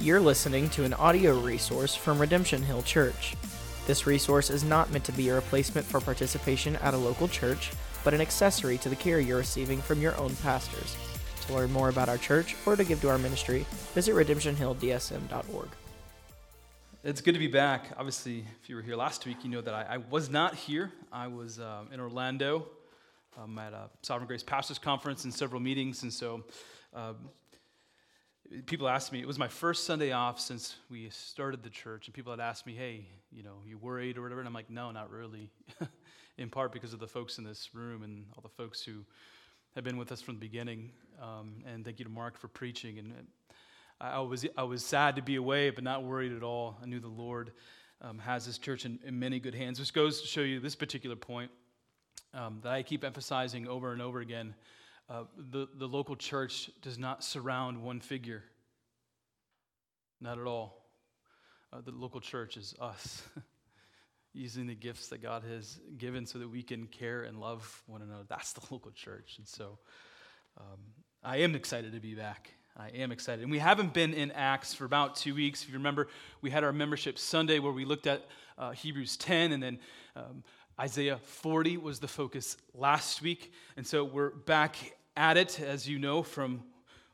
You're listening to an audio resource from Redemption Hill Church. This resource is not meant to be a replacement for participation at a local church, but an accessory to the care you're receiving from your own pastors. To learn more about our church or to give to our ministry, visit redemptionhilldsm.org. It's good to be back. Obviously, if you were here last week, you know that I, I was not here. I was uh, in Orlando um, at a Sovereign Grace Pastors Conference and several meetings, and so uh, people asked me, it was my first Sunday off since we started the church, and people had asked me, hey, you know, you worried or whatever? And I'm like, no, not really. in part because of the folks in this room and all the folks who have been with us from the beginning. Um, and thank you to Mark for preaching. And I was, I was sad to be away, but not worried at all. I knew the Lord um, has this church in, in, many good hands. which goes to show you this particular point um, that I keep emphasizing over and over again. Uh, the, the local church does not surround one figure, not at all. Uh, the local church is us, using the gifts that God has given so that we can care and love one another. That's the local church. And so um, I am excited to be back. I am excited. And we haven't been in Acts for about two weeks. If you remember, we had our membership Sunday where we looked at uh, Hebrews 10, and then um, Isaiah 40 was the focus last week. And so we're back at it, as you know from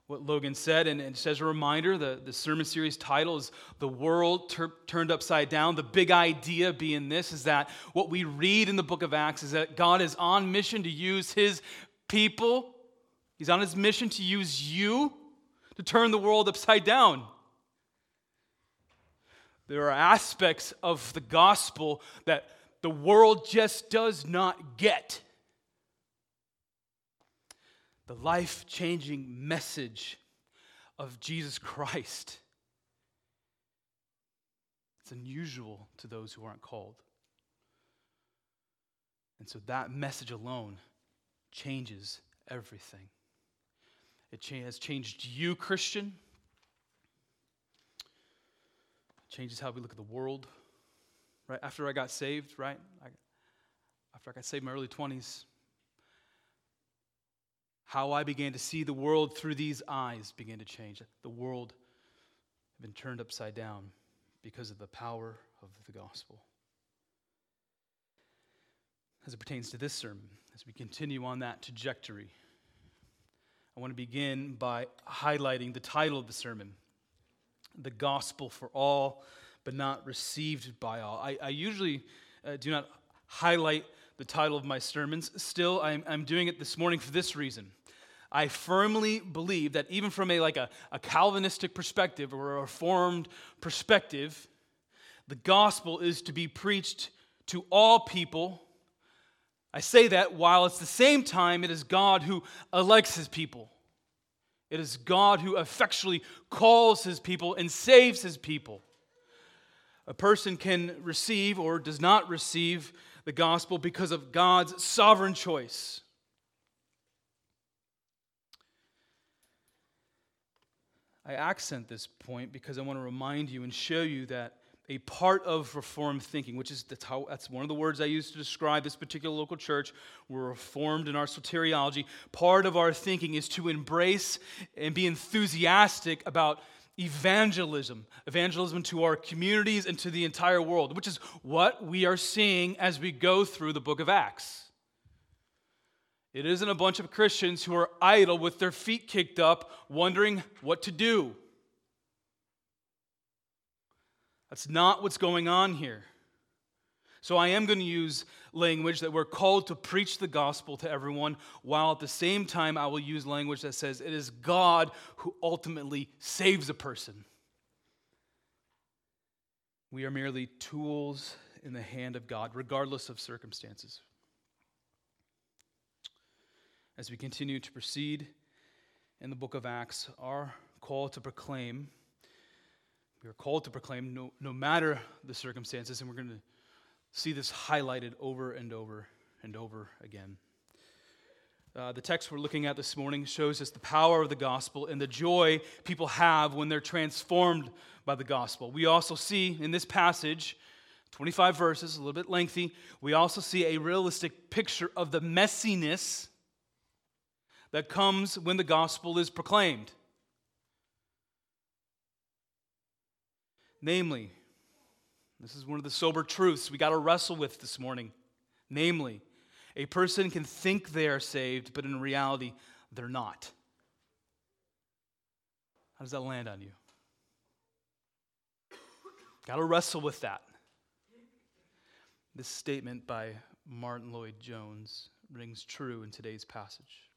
what Logan said. And, and just as a reminder, the, the sermon series title is The World Tur- Turned Upside Down. The big idea being this is that what we read in the book of Acts is that God is on mission to use his people, he's on his mission to use you to turn the world upside down. There are aspects of the gospel that the world just does not get. The life changing message of Jesus Christ. It's unusual to those who aren't called. And so that message alone changes everything. It has changed you, Christian. It changes how we look at the world. Right after I got saved, right? I, after I got saved in my early 20s, how I began to see the world through these eyes began to change. The world had been turned upside down because of the power of the gospel. As it pertains to this sermon, as we continue on that trajectory, I want to begin by highlighting the title of the sermon The Gospel for All, but Not Received by All. I, I usually uh, do not highlight the title of my sermons. Still, I'm, I'm doing it this morning for this reason. I firmly believe that even from a like a, a Calvinistic perspective or a reformed perspective, the gospel is to be preached to all people I say that while at the same time it is God who elects his people. It is God who effectually calls his people and saves his people. A person can receive or does not receive the gospel because of God's sovereign choice. I accent this point because I want to remind you and show you that a part of reformed thinking, which is that's, how, that's one of the words I use to describe this particular local church. We're reformed in our soteriology. Part of our thinking is to embrace and be enthusiastic about evangelism, evangelism to our communities and to the entire world, which is what we are seeing as we go through the book of Acts. It isn't a bunch of Christians who are idle with their feet kicked up, wondering what to do. That's not what's going on here. So I am going to use language that we're called to preach the gospel to everyone, while at the same time I will use language that says it is God who ultimately saves a person. We are merely tools in the hand of God, regardless of circumstances. As we continue to proceed in the book of Acts, our call to proclaim we are called to proclaim no, no matter the circumstances, and we're going to see this highlighted over and over and over again. Uh, the text we're looking at this morning shows us the power of the gospel and the joy people have when they're transformed by the gospel. We also see in this passage, 25 verses, a little bit lengthy, we also see a realistic picture of the messiness that comes when the gospel is proclaimed. Namely, this is one of the sober truths we got to wrestle with this morning. Namely, a person can think they are saved, but in reality, they're not. How does that land on you? Got to wrestle with that. This statement by Martyn Lloyd-Jones rings true in today's passage.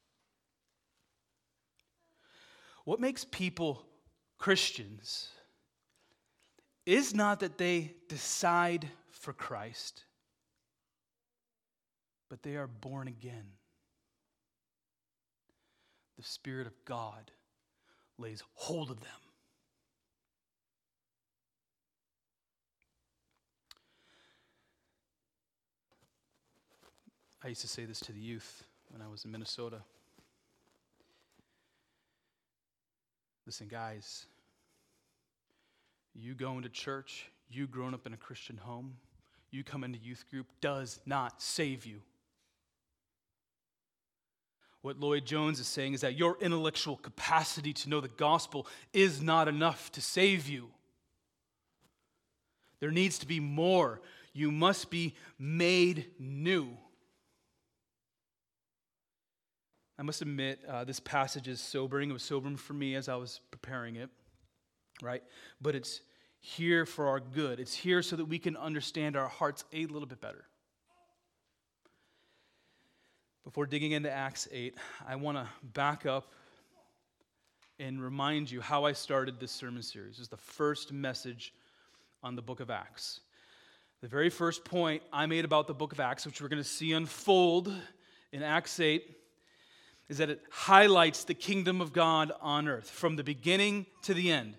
What makes people Christians is not that they decide for Christ, but they are born again. The Spirit of God lays hold of them. I used to say this to the youth when I was in Minnesota. Listen, guys, you going to church, you growing up in a Christian home, you come into youth group does not save you. What Lloyd-Jones is saying is that your intellectual capacity to know the gospel is not enough to save you. There needs to be more. You must be made new. I must admit, uh, this passage is sobering. It was sobering for me as I was preparing it, right? But it's here for our good. It's here so that we can understand our hearts a little bit better. Before digging into Acts 8, I want to back up and remind you how I started this sermon series. This is the first message on the book of Acts. The very first point I made about the book of Acts, which we're going to see unfold in Acts 8, is that it highlights the kingdom of God on earth from the beginning to the end.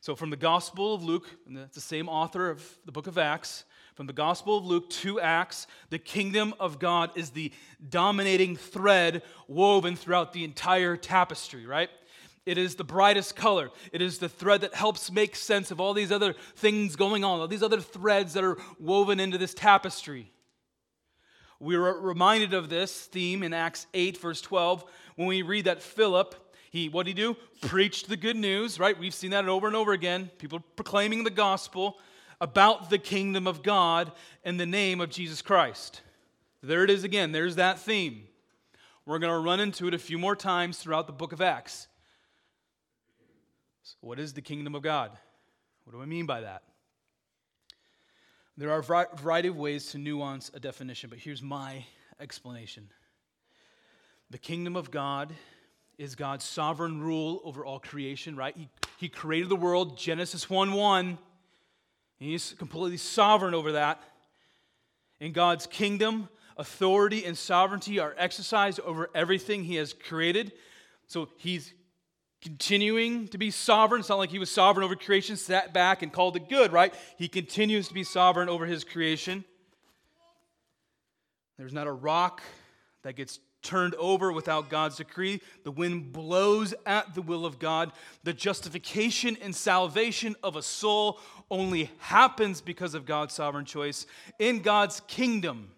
So, from the Gospel of Luke, and it's the same author of the book of Acts, from the Gospel of Luke to Acts, the kingdom of God is the dominating thread woven throughout the entire tapestry, right? It is the brightest color. It is the thread that helps make sense of all these other things going on, all these other threads that are woven into this tapestry. We are reminded of this theme in Acts 8, verse 12, when we read that Philip, he, what did he do? Preached the good news, right? We've seen that over and over again. People proclaiming the gospel about the kingdom of God in the name of Jesus Christ. There it is again. There's that theme. We're going to run into it a few more times throughout the book of Acts. So what is the kingdom of God? What do I mean by that? There are a variety of ways to nuance a definition, but here's my explanation. The kingdom of God is God's sovereign rule over all creation, right? He, he created the world, Genesis 1 1. He's completely sovereign over that. In God's kingdom, authority and sovereignty are exercised over everything He has created. So He's continuing to be sovereign. It's not like he was sovereign over creation, sat back and called it good, right? He continues to be sovereign over his creation. There's not a rock that gets turned over without God's decree. The wind blows at the will of God. The justification and salvation of a soul only happens because of God's sovereign choice in God's kingdom.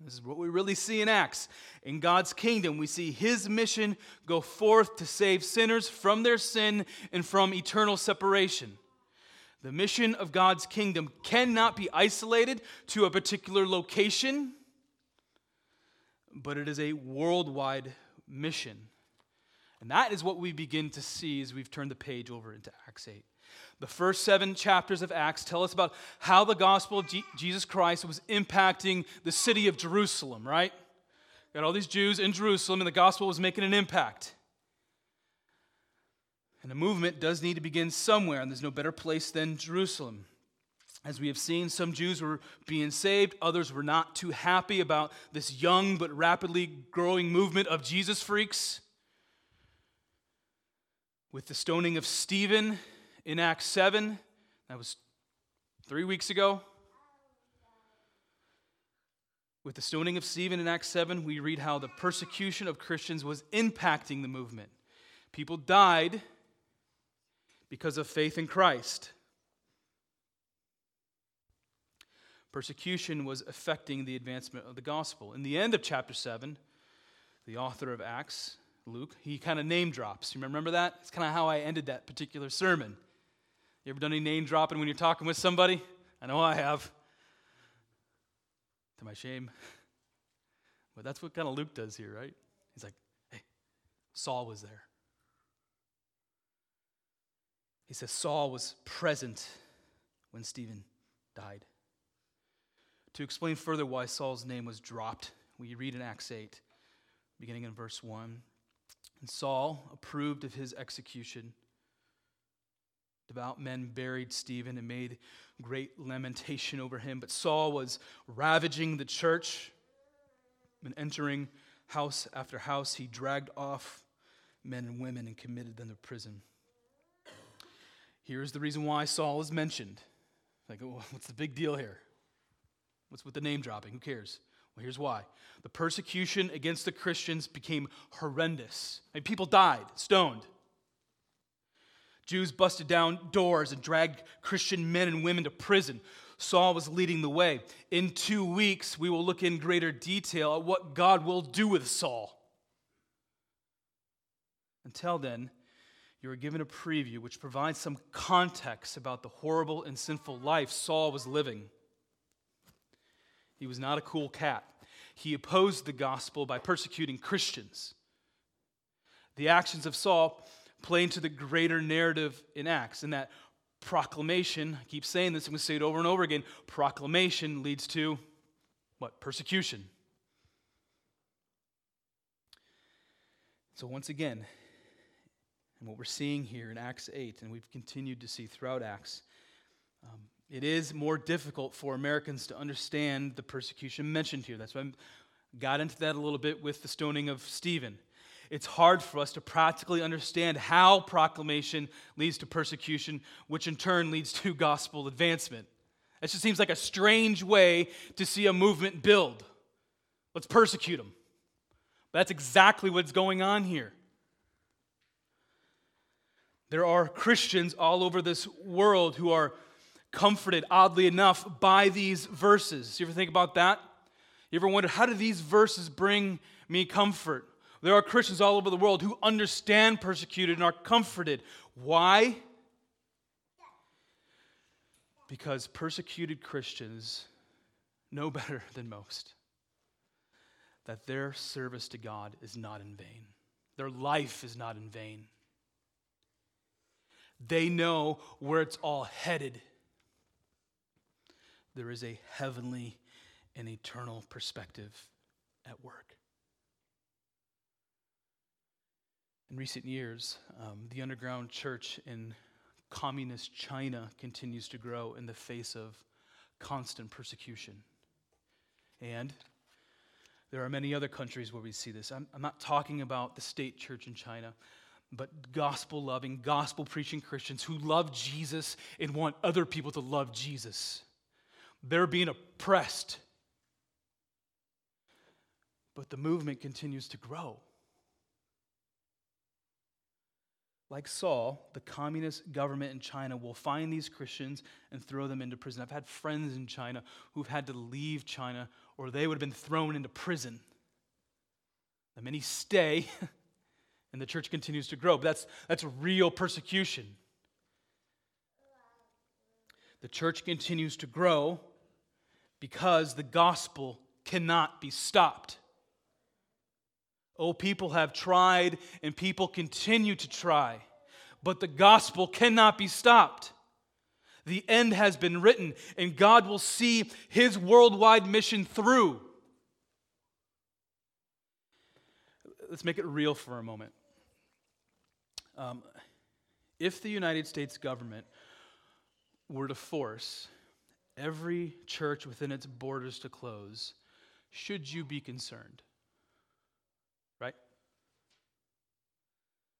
This is what we really see in Acts. In God's kingdom, we see his mission go forth to save sinners from their sin and from eternal separation. The mission of God's kingdom cannot be isolated to a particular location, but it is a worldwide mission. And that is what we begin to see as we've turned the page over into Acts 8. The first seven chapters of Acts tell us about how the gospel of G- Jesus Christ was impacting the city of Jerusalem, right? Got all these Jews in Jerusalem, and the gospel was making an impact. And a movement does need to begin somewhere, and there's no better place than Jerusalem. As we have seen, some Jews were being saved, others were not too happy about this young but rapidly growing movement of Jesus freaks. With the stoning of Stephen in Acts 7. That was three weeks ago. With the stoning of Stephen in Acts 7, we read how the persecution of Christians was impacting the movement. People died because of faith in Christ. Persecution was affecting the advancement of the gospel. In the end of chapter 7, the author of Acts, Luke, he kind of name drops. You remember that? It's kind of how I ended that particular sermon. You ever done any name dropping when you're talking with somebody? I know I have. To my shame. But that's what kind of Luke does here, right? He's like, hey, Saul was there. He says Saul was present when Stephen died. To explain further why Saul's name was dropped, we read in Acts 8, beginning in verse 1. And Saul approved of his execution. Devout men buried Stephen and made great lamentation over him. But Saul was ravaging the church and entering house after house. He dragged off men and women and committed them to prison. Here's the reason why Saul is mentioned. Like, what's the big deal here? What's with the name dropping? Who cares? Well, here's why. The persecution against the Christians became horrendous. I mean, people died, stoned. Jews busted down doors and dragged Christian men and women to prison. Saul was leading the way. In two weeks, we will look in greater detail at what God will do with Saul. Until then, you are given a preview which provides some context about the horrible and sinful life Saul was living. He was not a cool cat. He opposed the gospel by persecuting Christians. The actions of Saul play into the greater narrative in Acts, and that proclamation, I keep saying this, I'm going to say it over and over again proclamation leads to what? Persecution. So, once again, and what we're seeing here in Acts 8, and we've continued to see throughout Acts, um, it is more difficult for Americans to understand the persecution mentioned here. That's why I got into that a little bit with the stoning of Stephen. It's hard for us to practically understand how proclamation leads to persecution, which in turn leads to gospel advancement. It just seems like a strange way to see a movement build. Let's persecute them. But that's exactly what's going on here. There are Christians all over this world who are comforted, oddly enough, by these verses. You ever think about that? You ever wonder, how do these verses bring me comfort? There are Christians all over the world who understand persecuted and are comforted. Why? Because persecuted Christians know better than most that their service to God is not in vain, their life is not in vain. They know where it's all headed there is a heavenly and eternal perspective at work. In recent years, um, the underground church in communist China continues to grow in the face of constant persecution. And there are many other countries where we see this. I'm, I'm not talking about the state church in China, but gospel loving, gospel preaching Christians who love Jesus and want other people to love Jesus. They're being oppressed. But the movement continues to grow. Like Saul, the communist government in China will find these Christians and throw them into prison. I've had friends in China who've had to leave China or they would have been thrown into prison. The many stay and the church continues to grow. But that's, that's real persecution. The church continues to grow because the gospel cannot be stopped. Oh, people have tried and people continue to try, but the gospel cannot be stopped. The end has been written, and God will see his worldwide mission through. Let's make it real for a moment. Um, if the United States government were to force every church within its borders to close, should you be concerned? Right?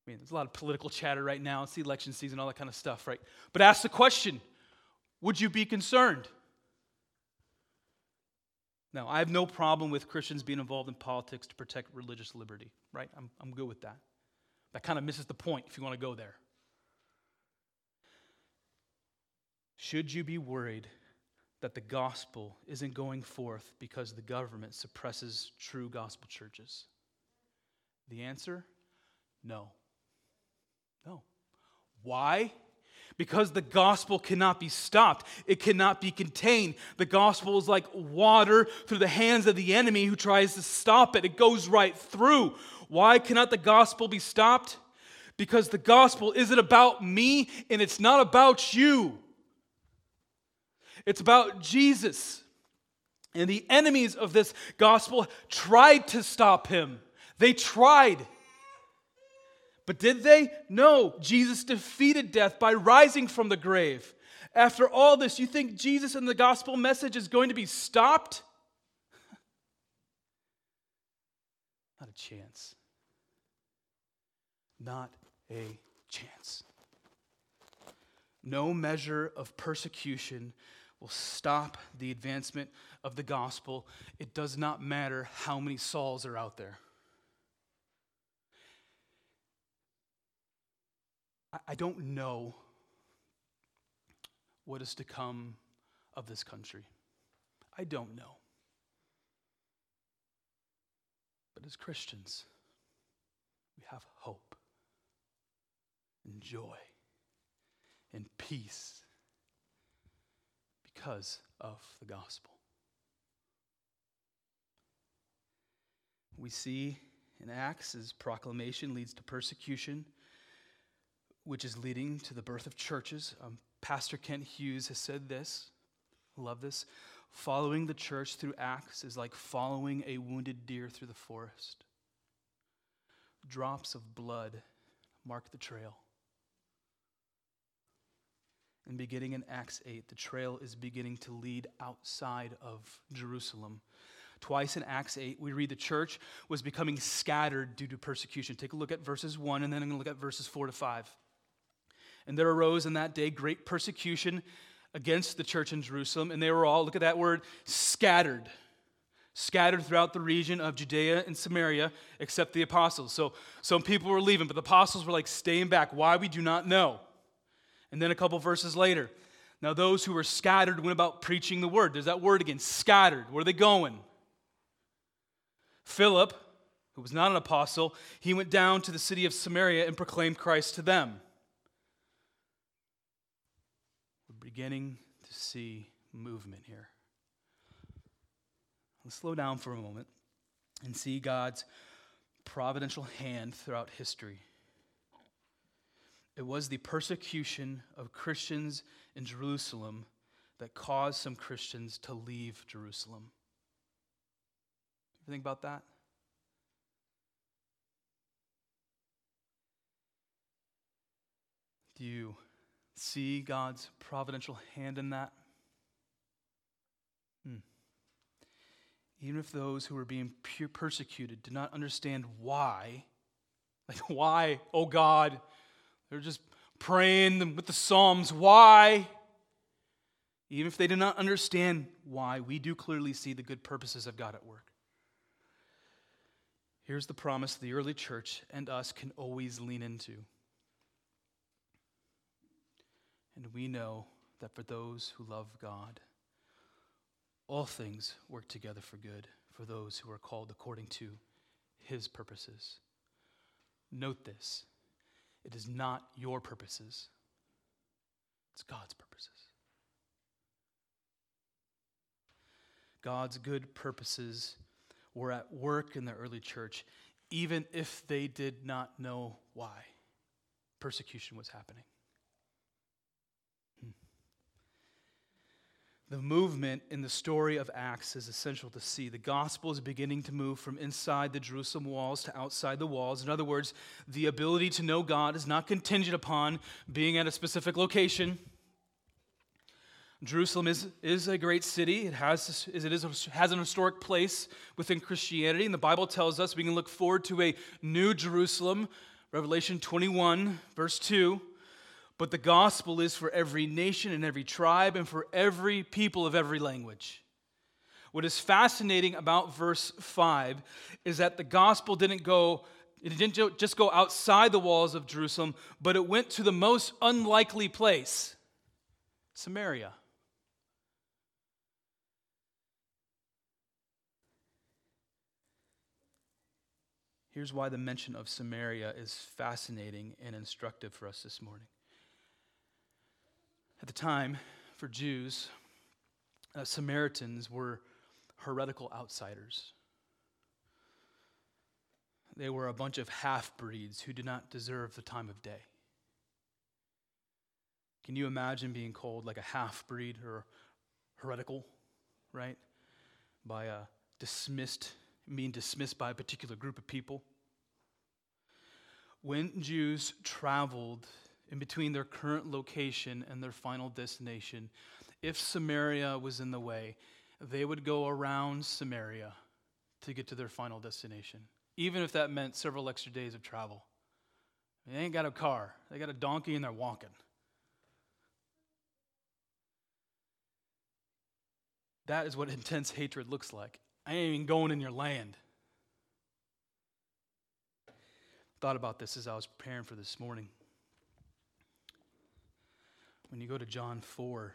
I mean, there's a lot of political chatter right now. It's the election season, all that kind of stuff, right? But ask the question would you be concerned? Now, I have no problem with Christians being involved in politics to protect religious liberty, right? I'm, I'm good with that. That kind of misses the point if you want to go there. Should you be worried that the gospel isn't going forth because the government suppresses true gospel churches? The answer no. No. Why? because the gospel cannot be stopped. It cannot be contained. The gospel is like water through the hands of the enemy who tries to stop it. It goes right through. Why cannot the gospel be stopped? Because the gospel isn't about me and it's not about you. It's about Jesus. And the enemies of this gospel tried to stop him. They tried. But did they? No. Jesus defeated death by rising from the grave. After all this, you think Jesus and the gospel message is going to be stopped? Not a chance. Not a chance. No measure of persecution will stop the advancement of the gospel. It does not matter how many Sauls are out there. I don't know what is to come of this country. I don't know. But as Christians, we have hope and joy and peace because of the gospel. We see in Acts as proclamation leads to persecution which is leading to the birth of churches. Um, Pastor Kent Hughes has said this. Love this. Following the church through Acts is like following a wounded deer through the forest. Drops of blood mark the trail. And beginning in Acts 8, the trail is beginning to lead outside of Jerusalem. Twice in Acts 8, we read the church was becoming scattered due to persecution. Take a look at verses 1, and then I'm going to look at verses 4 to 5. And there arose in that day great persecution against the church in Jerusalem, and they were all, look at that word, scattered. Scattered throughout the region of Judea and Samaria, except the apostles. So some people were leaving, but the apostles were like staying back. Why, we do not know. And then a couple verses later, now those who were scattered went about preaching the word. There's that word again, scattered. Where are they going? Philip, who was not an apostle, he went down to the city of Samaria and proclaimed Christ to them. We're beginning to see movement here. Let's slow down for a moment and see God's providential hand throughout history. It was the persecution of Christians in Jerusalem that caused some Christians to leave Jerusalem. Think about that? Do you see God's providential hand in that? Hmm. Even if those who were being persecuted did not understand why, like, why, oh God, they're just praying with the Psalms, why? Even if they did not understand why, we do clearly see the good purposes of God at work. Here's the promise the early church and us can always lean into. And we know that for those who love God, all things work together for good for those who are called according to his purposes. Note this it is not your purposes, it's God's purposes. God's good purposes were at work in the early church, even if they did not know why persecution was happening. The movement in the story of Acts is essential to see. The gospel is beginning to move from inside the Jerusalem walls to outside the walls. In other words, the ability to know God is not contingent upon being at a specific location. Jerusalem is, is a great city. It has, it is has an historic place within Christianity. And the Bible tells us we can look forward to a new Jerusalem. Revelation 21, verse 2 but the gospel is for every nation and every tribe and for every people of every language. What is fascinating about verse 5 is that the gospel didn't go it didn't just go outside the walls of Jerusalem, but it went to the most unlikely place, Samaria. Here's why the mention of Samaria is fascinating and instructive for us this morning. At the time, for Jews, uh, Samaritans were heretical outsiders. They were a bunch of half breeds who did not deserve the time of day. Can you imagine being called like a half breed or heretical, right? By a dismissed, being dismissed by a particular group of people? When Jews traveled in between their current location and their final destination, if Samaria was in the way, they would go around Samaria to get to their final destination, even if that meant several extra days of travel. They ain't got a car, they got a donkey and they're walking. That is what intense hatred looks like. I ain't even going in your land. Thought about this as I was preparing for this morning. When you go to John 4,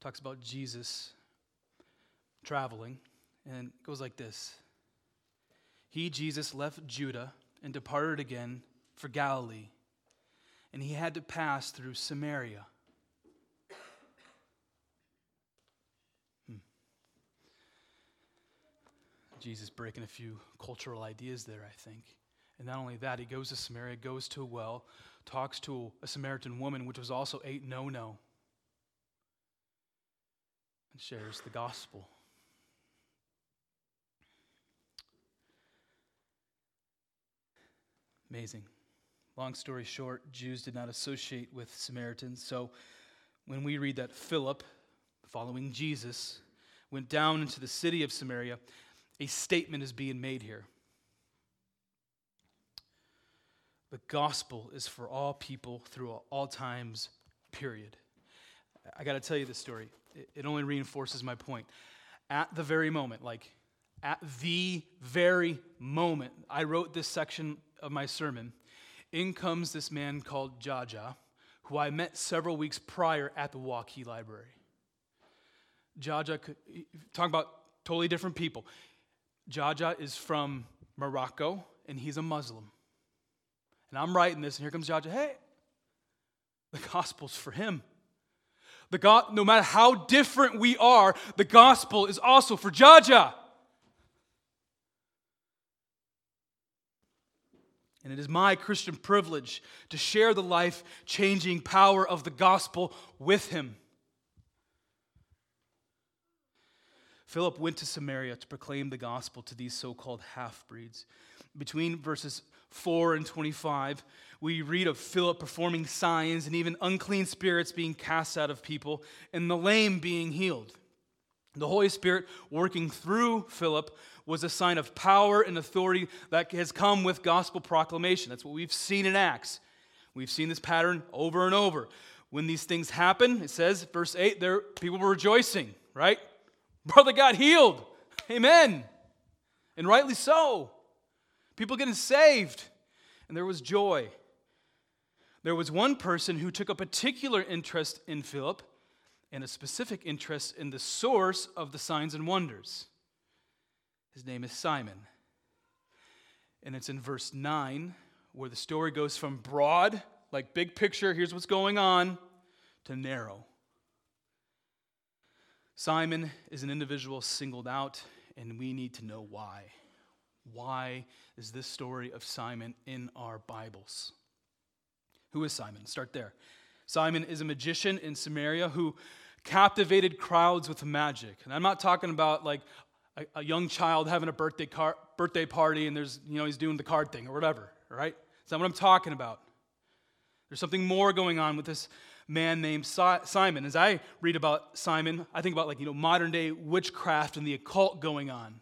talks about Jesus traveling, and it goes like this He, Jesus, left Judah and departed again for Galilee, and he had to pass through Samaria. Hmm. Jesus breaking a few cultural ideas there, I think. And not only that, he goes to Samaria, goes to a well, talks to a Samaritan woman, which was also a no no, and shares the gospel. Amazing. Long story short, Jews did not associate with Samaritans. So when we read that Philip, following Jesus, went down into the city of Samaria, a statement is being made here. The gospel is for all people through all times, period. I got to tell you this story. It only reinforces my point. At the very moment, like at the very moment I wrote this section of my sermon, in comes this man called Jaja, who I met several weeks prior at the Waukee Library. Jaja, talk about totally different people. Jaja is from Morocco, and he's a Muslim. And I'm writing this, and here comes Jaja. Hey, the gospel's for him. The God, no matter how different we are, the gospel is also for Jaja. And it is my Christian privilege to share the life changing power of the gospel with him. Philip went to Samaria to proclaim the gospel to these so called half breeds. Between verses 4 and 25, we read of Philip performing signs and even unclean spirits being cast out of people and the lame being healed. The Holy Spirit working through Philip was a sign of power and authority that has come with gospel proclamation. That's what we've seen in Acts. We've seen this pattern over and over. When these things happen, it says, verse 8, there people were rejoicing, right? Brother got healed. Amen. And rightly so people getting saved, and there was joy. There was one person who took a particular interest in Philip and a specific interest in the source of the signs and wonders. His name is Simon. And it's in verse 9 where the story goes from broad, like big picture, here's what's going on, to narrow. Simon is an individual singled out, and we need to know why. Why is this story of Simon in our Bibles? Who is Simon? Start there. Simon is a magician in Samaria who captivated crowds with magic. And I'm not talking about like a, a young child having a birthday, car, birthday party and there's, you know, he's doing the card thing or whatever, right? That's not what I'm talking about. There's something more going on with this man named Simon. As I read about Simon, I think about like, you know, modern day witchcraft and the occult going on.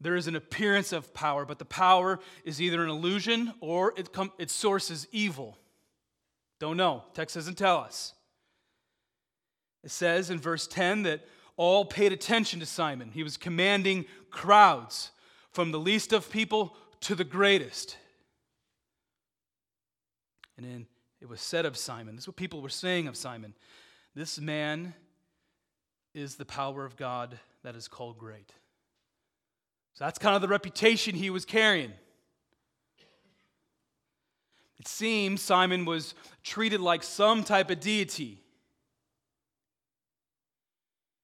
There is an appearance of power, but the power is either an illusion or it com- its source is evil. Don't know. Text doesn't tell us. It says in verse 10 that all paid attention to Simon. He was commanding crowds from the least of people to the greatest. And then it was said of Simon, this is what people were saying of Simon this man is the power of God that is called great. So that's kind of the reputation he was carrying. It seems Simon was treated like some type of deity.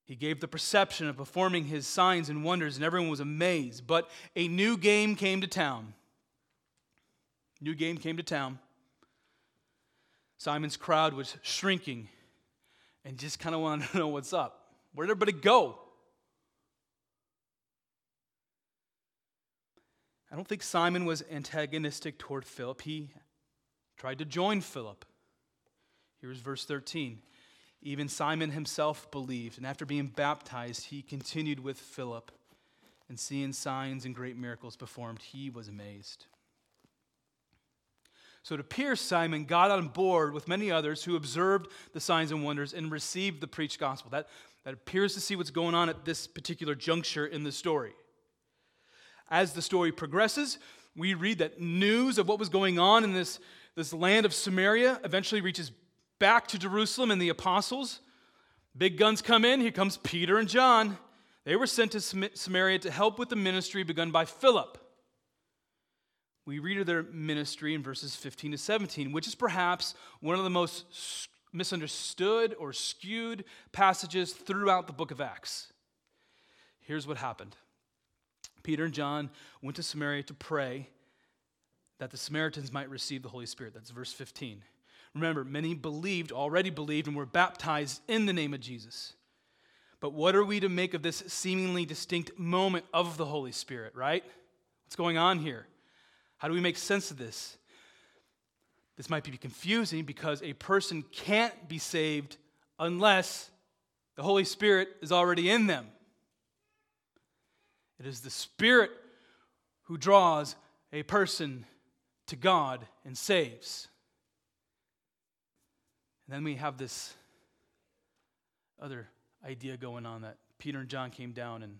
He gave the perception of performing his signs and wonders, and everyone was amazed. But a new game came to town. New game came to town. Simon's crowd was shrinking and just kind of wanted to know what's up. Where'd everybody go? I don't think Simon was antagonistic toward Philip. He tried to join Philip. Here's verse 13. Even Simon himself believed, and after being baptized, he continued with Philip, and seeing signs and great miracles performed, he was amazed. So it appears Simon got on board with many others who observed the signs and wonders and received the preached gospel. That, that appears to see what's going on at this particular juncture in the story. As the story progresses, we read that news of what was going on in this, this land of Samaria eventually reaches back to Jerusalem and the apostles. Big guns come in. Here comes Peter and John. They were sent to Samaria to help with the ministry begun by Philip. We read of their ministry in verses 15 to 17, which is perhaps one of the most misunderstood or skewed passages throughout the book of Acts. Here's what happened Peter and John went to Samaria to pray that the Samaritans might receive the Holy Spirit. That's verse 15. Remember, many believed, already believed, and were baptized in the name of Jesus. But what are we to make of this seemingly distinct moment of the Holy Spirit, right? What's going on here? How do we make sense of this? This might be confusing because a person can't be saved unless the Holy Spirit is already in them. It is the Spirit who draws a person to God and saves. And then we have this other idea going on that Peter and John came down and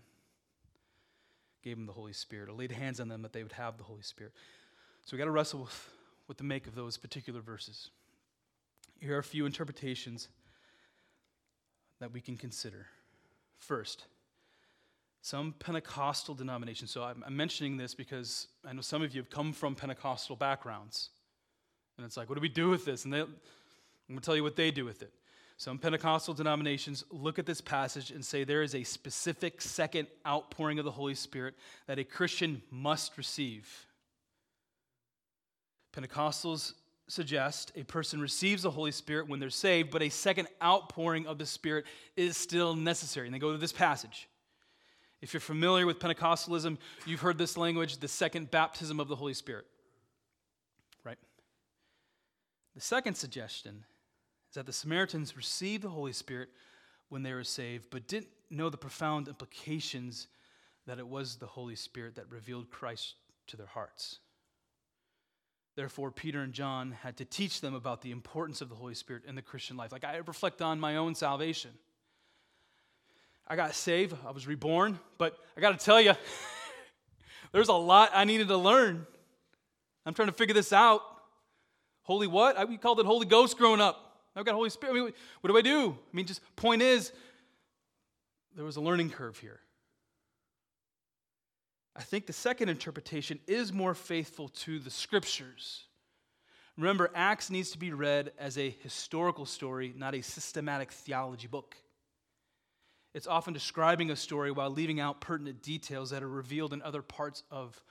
gave them the Holy Spirit, or laid hands on them that they would have the Holy Spirit. So we got to wrestle with what to make of those particular verses. Here are a few interpretations that we can consider. First, some Pentecostal denominations. So I'm, I'm, mentioning this because I know some of you have come from Pentecostal backgrounds. And it's like, what do we do with this? And they, I'm going to tell you what they do with it. Some Pentecostal denominations look at this passage and say there is a specific second outpouring of the Holy Spirit that a Christian must receive. Pentecostals suggest a person receives the Holy Spirit when they're saved, but a second outpouring of the Spirit is still necessary. And they go to this passage. If you're familiar with Pentecostalism, you've heard this language the second baptism of the Holy Spirit. Right? The second suggestion is that the Samaritans received the Holy Spirit when they were saved, but didn't know the profound implications that it was the Holy Spirit that revealed Christ to their hearts. Therefore, Peter and John had to teach them about the importance of the Holy Spirit in the Christian life. Like I reflect on my own salvation. I got saved, I was reborn, but I got to tell you, there's a lot I needed to learn. I'm trying to figure this out. Holy what? I, we called it Holy Ghost growing up. I've got Holy Spirit. I mean, what do I do? I mean, just point is, there was a learning curve here. I think the second interpretation is more faithful to the scriptures. Remember, Acts needs to be read as a historical story, not a systematic theology book. It's often describing a story while leaving out pertinent details that are revealed in other parts of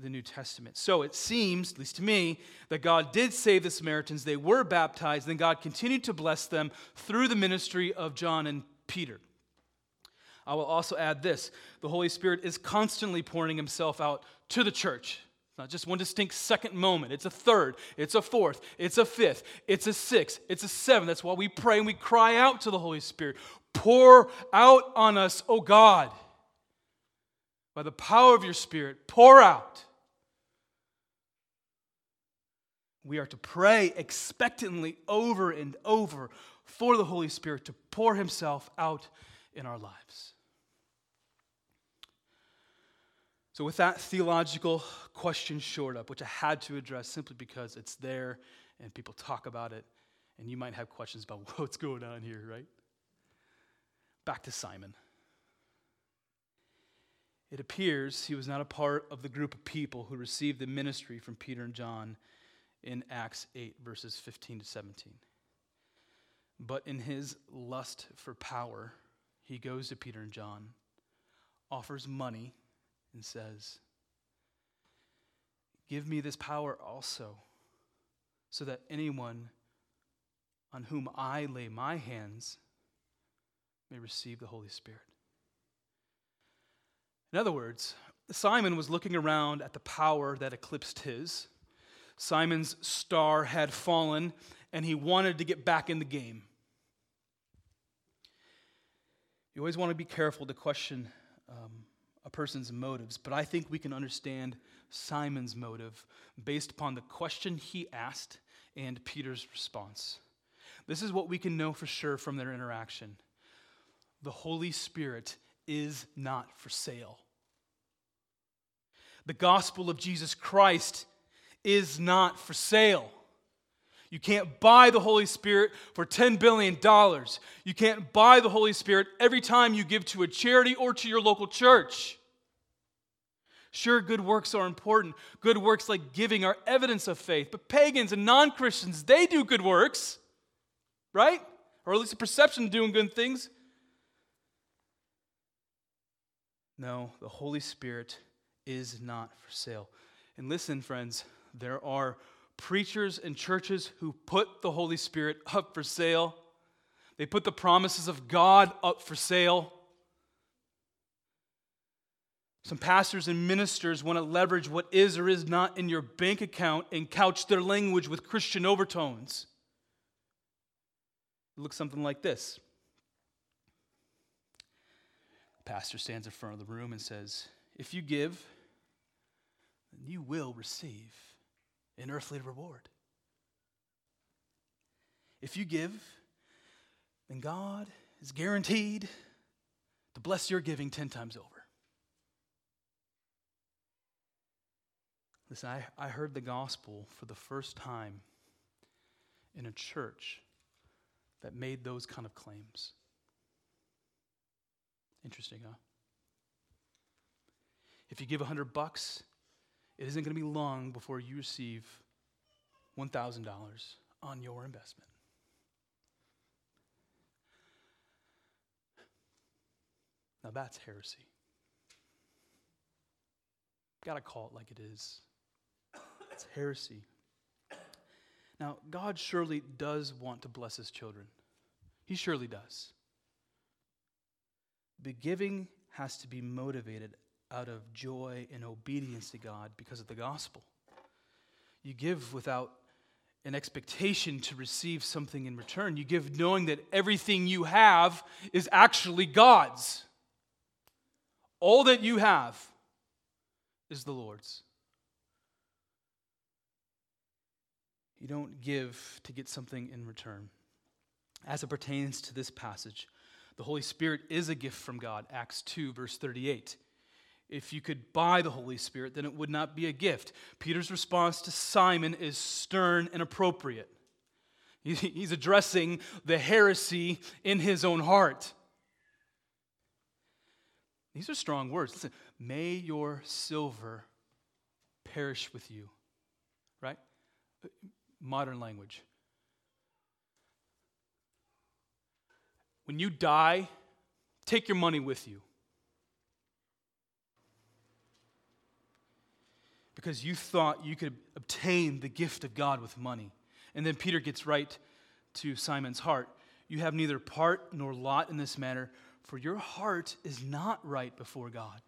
the New Testament. So it seems, at least to me, that God did save the Samaritans. They were baptized, then God continued to bless them through the ministry of John and Peter. I will also add this the Holy Spirit is constantly pouring himself out to the church. It's not just one distinct second moment. It's a third, it's a fourth, it's a fifth, it's a sixth, it's a seventh. That's why we pray and we cry out to the Holy Spirit. Pour out on us, O God. By the power of your Spirit, pour out. We are to pray expectantly over and over for the Holy Spirit to pour Himself out in our lives. So, with that theological question shored up, which I had to address simply because it's there and people talk about it, and you might have questions about what's going on here, right? Back to Simon. It appears he was not a part of the group of people who received the ministry from Peter and John in Acts 8, verses 15 to 17. But in his lust for power, he goes to Peter and John, offers money, and says, Give me this power also, so that anyone on whom I lay my hands may receive the Holy Spirit. In other words, Simon was looking around at the power that eclipsed his. Simon's star had fallen, and he wanted to get back in the game. You always want to be careful to question um, a person's motives, but I think we can understand Simon's motive based upon the question he asked and Peter's response. This is what we can know for sure from their interaction the Holy Spirit is not for sale. The gospel of Jesus Christ is not for sale. You can't buy the Holy Spirit for $10 billion. You can't buy the Holy Spirit every time you give to a charity or to your local church. Sure, good works are important. Good works like giving are evidence of faith. But pagans and non Christians, they do good works, right? Or at least a perception of doing good things. No, the Holy Spirit is not for sale. And listen, friends, there are preachers and churches who put the Holy Spirit up for sale. They put the promises of God up for sale. Some pastors and ministers want to leverage what is or is not in your bank account and couch their language with Christian overtones. It looks something like this pastor stands in front of the room and says, If you give, then you will receive an earthly reward. If you give, then God is guaranteed to bless your giving 10 times over. Listen, I, I heard the gospel for the first time in a church that made those kind of claims. Interesting, huh? If you give 100 bucks, it isn't going to be long before you receive $1,000 on your investment. Now that's heresy. Got to call it like it is. It's heresy. Now, God surely does want to bless his children. He surely does. But giving has to be motivated out of joy and obedience to God because of the gospel. You give without an expectation to receive something in return. You give knowing that everything you have is actually God's. All that you have is the Lord's. You don't give to get something in return. As it pertains to this passage, the Holy Spirit is a gift from God, Acts 2, verse 38. If you could buy the Holy Spirit, then it would not be a gift. Peter's response to Simon is stern and appropriate. He's addressing the heresy in his own heart. These are strong words. Listen, may your silver perish with you. Right? Modern language. When you die, take your money with you. Because you thought you could obtain the gift of God with money. And then Peter gets right to Simon's heart. You have neither part nor lot in this matter, for your heart is not right before God.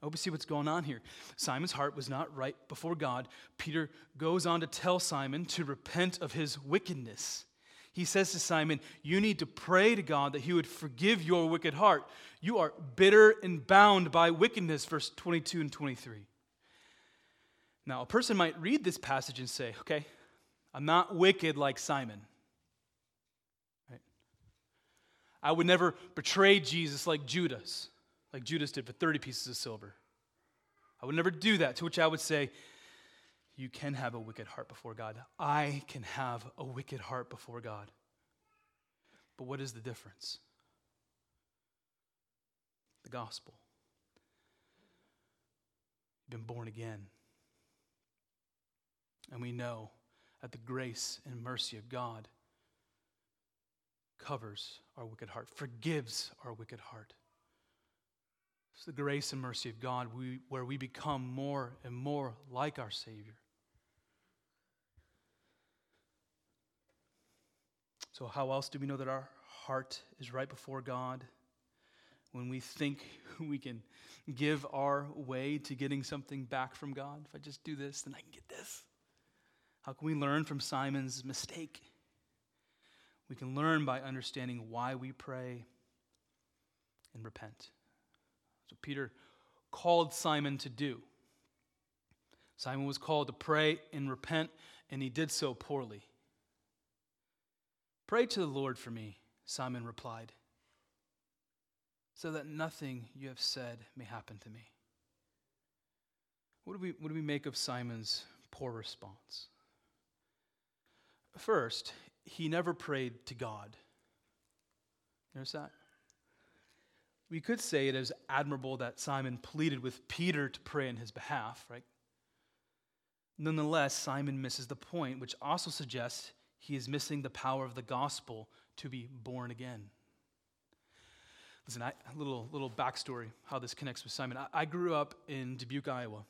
I hope you see what's going on here. Simon's heart was not right before God. Peter goes on to tell Simon to repent of his wickedness he says to Simon, You need to pray to God that he would forgive your wicked heart. You are bitter and bound by wickedness, verse 22 and 23. Now, a person might read this passage and say, Okay, I'm not wicked like Simon. Right? I would never betray Jesus like Judas, like Judas did for 30 pieces of silver. I would never do that, to which I would say, you can have a wicked heart before God. I can have a wicked heart before God. But what is the difference? The gospel. You've been born again. And we know that the grace and mercy of God covers our wicked heart, forgives our wicked heart. It's the grace and mercy of God we, where we become more and more like our Savior. So, how else do we know that our heart is right before God? When we think we can give our way to getting something back from God. If I just do this, then I can get this. How can we learn from Simon's mistake? We can learn by understanding why we pray and repent. So Peter called Simon to do. Simon was called to pray and repent, and he did so poorly. Pray to the Lord for me, Simon replied, so that nothing you have said may happen to me. What do we, what do we make of Simon's poor response? First, he never prayed to God. Notice that? We could say it is admirable that Simon pleaded with Peter to pray in his behalf, right? Nonetheless, Simon misses the point, which also suggests he is missing the power of the gospel to be born again. Listen, I, a little, little backstory how this connects with Simon. I, I grew up in Dubuque, Iowa.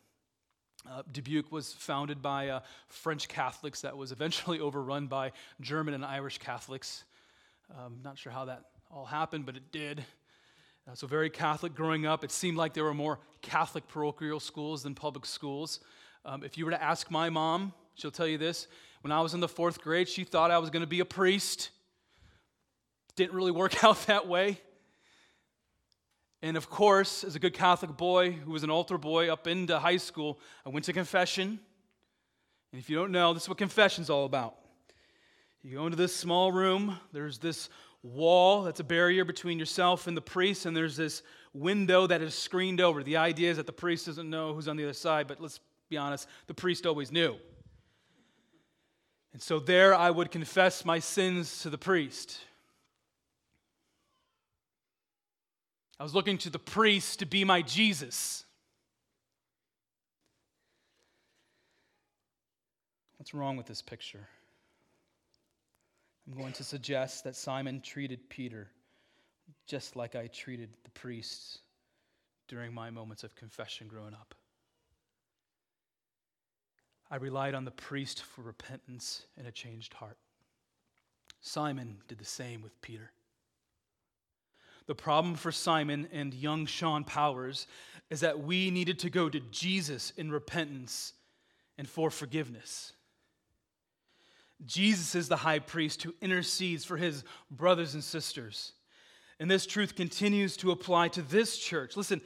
Uh, Dubuque was founded by uh, French Catholics that was eventually overrun by German and Irish Catholics. Um, not sure how that all happened, but it did. Uh, so, very Catholic growing up. It seemed like there were more Catholic parochial schools than public schools. Um, if you were to ask my mom, she'll tell you this. When I was in the fourth grade, she thought I was going to be a priest. Didn't really work out that way. And of course, as a good Catholic boy who was an altar boy up into high school, I went to confession. And if you don't know, this is what confession's all about. You go into this small room, there's this wall that's a barrier between yourself and the priest, and there's this window that is screened over. The idea is that the priest doesn't know who's on the other side, but let's be honest, the priest always knew. And so there I would confess my sins to the priest. I was looking to the priest to be my Jesus. What's wrong with this picture? I'm going to suggest that Simon treated Peter just like I treated the priests during my moments of confession growing up. I relied on the priest for repentance and a changed heart. Simon did the same with Peter. The problem for Simon and young Sean Powers is that we needed to go to Jesus in repentance and for forgiveness. Jesus is the high priest who intercedes for his brothers and sisters. And this truth continues to apply to this church. Listen,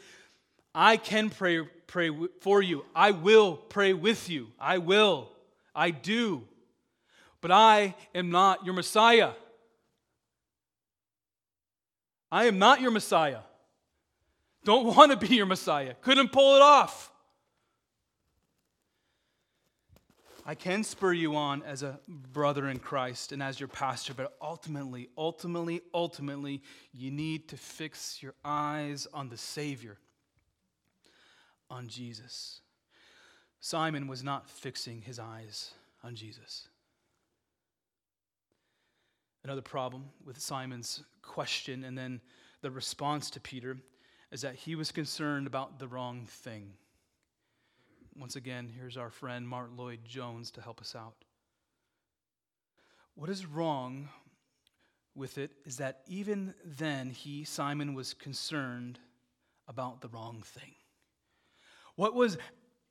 I can pray, pray for you. I will pray with you. I will. I do. But I am not your Messiah. I am not your Messiah. Don't want to be your Messiah. Couldn't pull it off. I can spur you on as a brother in Christ and as your pastor, but ultimately, ultimately, ultimately, you need to fix your eyes on the Savior, on Jesus. Simon was not fixing his eyes on Jesus. Another problem with Simon's question and then the response to Peter is that he was concerned about the wrong thing. Once again, here's our friend Martyn Lloyd-Jones to help us out. What is wrong with it is that even then he, Simon, was concerned about the wrong thing. What was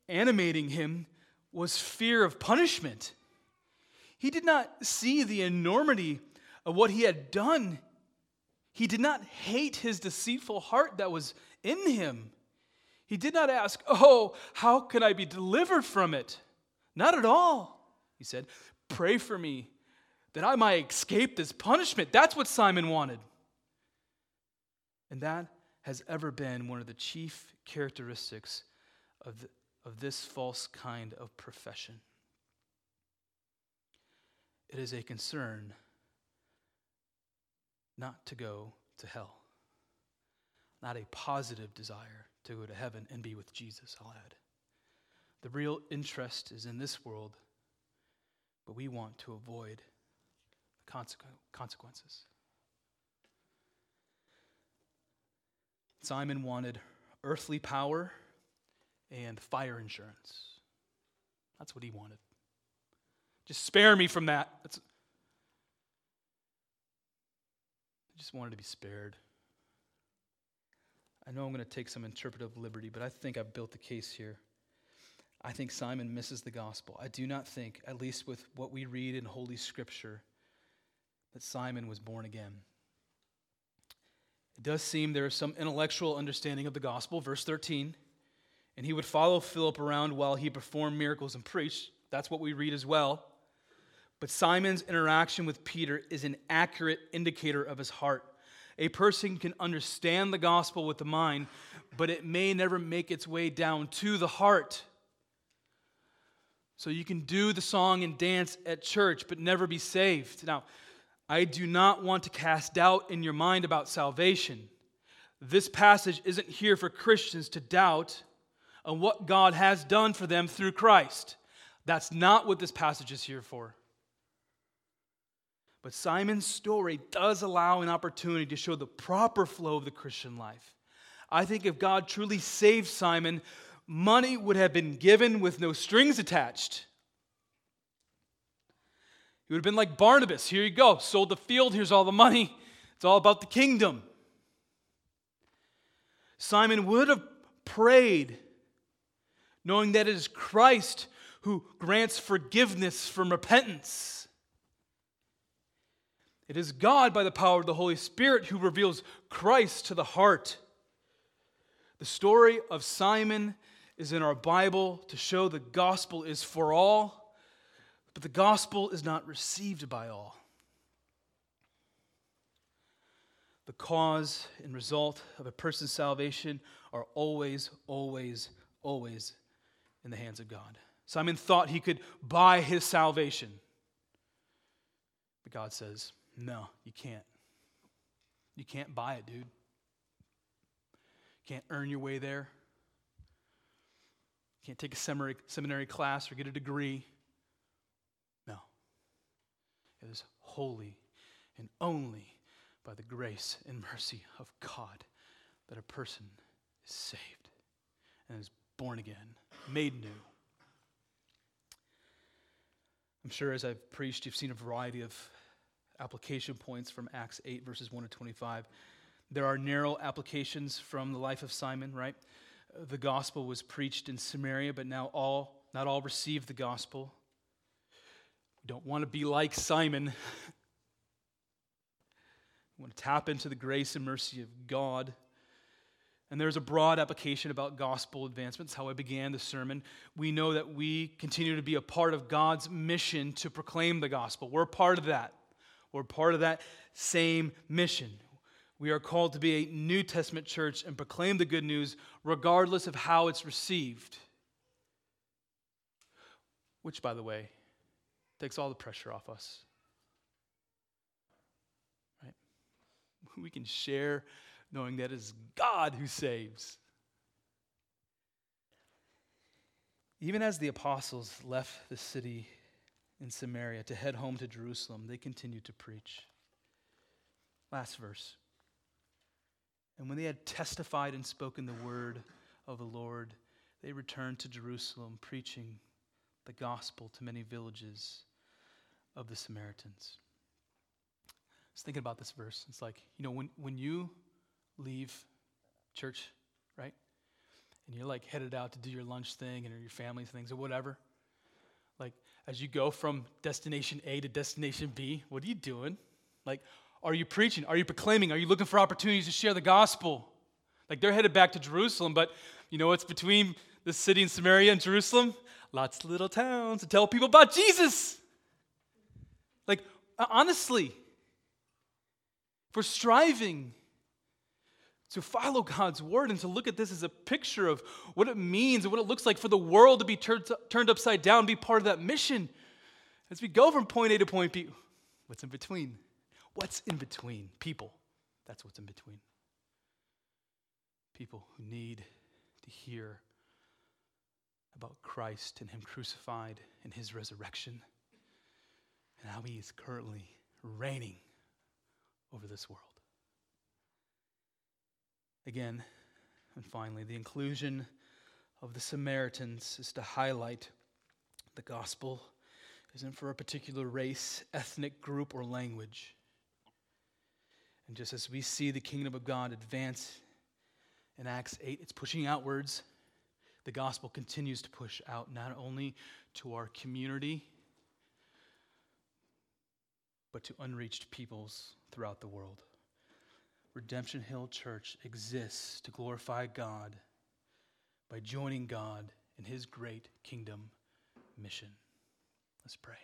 animating him was fear of punishment. He did not see the enormity of what he had done. He did not hate his deceitful heart that was in him. He did not ask, Oh, how can I be delivered from it? Not at all. He said, Pray for me that I might escape this punishment. That's what Simon wanted. And that has ever been one of the chief characteristics of, the, of this false kind of profession. It is a concern not to go to hell, not a positive desire to go to heaven and be with Jesus, I'll add. The real interest is in this world but we want to avoid the consequences. Simon wanted earthly power and fire insurance. That's what he wanted. Just spare me from that. That's, I just wanted to be spared. I know I'm going to take some interpretive liberty, but I think I've built the case here. I think Simon misses the gospel. I do not think, at least with what we read in Holy Scripture, that Simon was born again. It does seem there is some intellectual understanding of the gospel, verse 13, and he would follow Philip around while he performed miracles and preached. That's what we read as well. But Simon's interaction with Peter is an accurate indicator of his heart. A person can understand the gospel with the mind, but it may never make its way down to the heart. So you can do the song and dance at church, but never be saved. Now, I do not want to cast doubt in your mind about salvation. This passage isn't here for Christians to doubt on what God has done for them through Christ. That's not what this passage is here for. But Simon's story does allow an opportunity to show the proper flow of the Christian life. I think if God truly saved Simon, money would have been given with no strings attached. He would have been like Barnabas. Here you go, sold the field, here's all the money. It's all about the kingdom. Simon would have prayed, knowing that it is Christ who grants forgiveness from repentance. It is God, by the power of the Holy Spirit, who reveals Christ to the heart. The story of Simon is in our Bible to show the gospel is for all but the gospel is not received by all. The cause and result of a person's salvation are always, always, always in the hands of God. Simon thought he could buy his salvation. But God says, no, you can't. You can't buy it, dude. You can't earn your way there. You can't take a seminary, seminary class or get a degree. No. It is wholly and only by the grace and mercy of God that a person is saved and is born again, made new. I'm sure as I've preached, you've seen a variety of application points from Acts 8, verses 1 to 25. There are narrow applications from the life of Simon, right? The gospel was preached in Samaria, but now all, not all received the gospel We don't want to be like Simon. we want to tap into the grace and mercy of God. And there's a broad application about gospel advancements, how I began the sermon. We know that we continue to be a part of God's mission to proclaim the gospel. We're part of that. We're part of that same mission. We are called to be a New Testament church and proclaim the good news regardless of how it's received. Which, by the way, takes all the pressure off us. Right? We can share knowing that it is God who saves. Even as the apostles left the city in Samaria to head home to Jerusalem, they continued to preach. Last verse. And when they had testified and spoken the word of the Lord, they returned to Jerusalem, preaching the gospel to many villages of the Samaritans. I was thinking about this verse. It's like, you know, when, when you leave church, right? And you're like headed out to do your lunch thing and your family things or whatever. Like, as you go from destination A to destination B, what are you doing? Like, are you preaching? Are you proclaiming? Are you looking for opportunities to share the gospel? Like, they're headed back to Jerusalem, but you know what's between the city and Samaria and Jerusalem? Lots of little towns to tell people about Jesus. Like, honestly, for striving to follow God's word and to look at this as a picture of what it means and what it looks like for the world to be turned, turned upside down, be part of that mission. As we go from point A to point B, what's in between? What's in between? People. That's what's in between. People who need to hear about Christ and Him crucified and His resurrection and how he is currently reigning over this world. Again, and finally, the inclusion of the Samaritans is to highlight the gospel isn't for a particular race, ethnic group, or language. And just as we see the kingdom of God advance in Acts 8, it's pushing outwards. The gospel continues to push out not only to our community, but to unreached peoples throughout the world. Redemption Hill Church exists to glorify God by joining God in his great kingdom mission. Let's pray.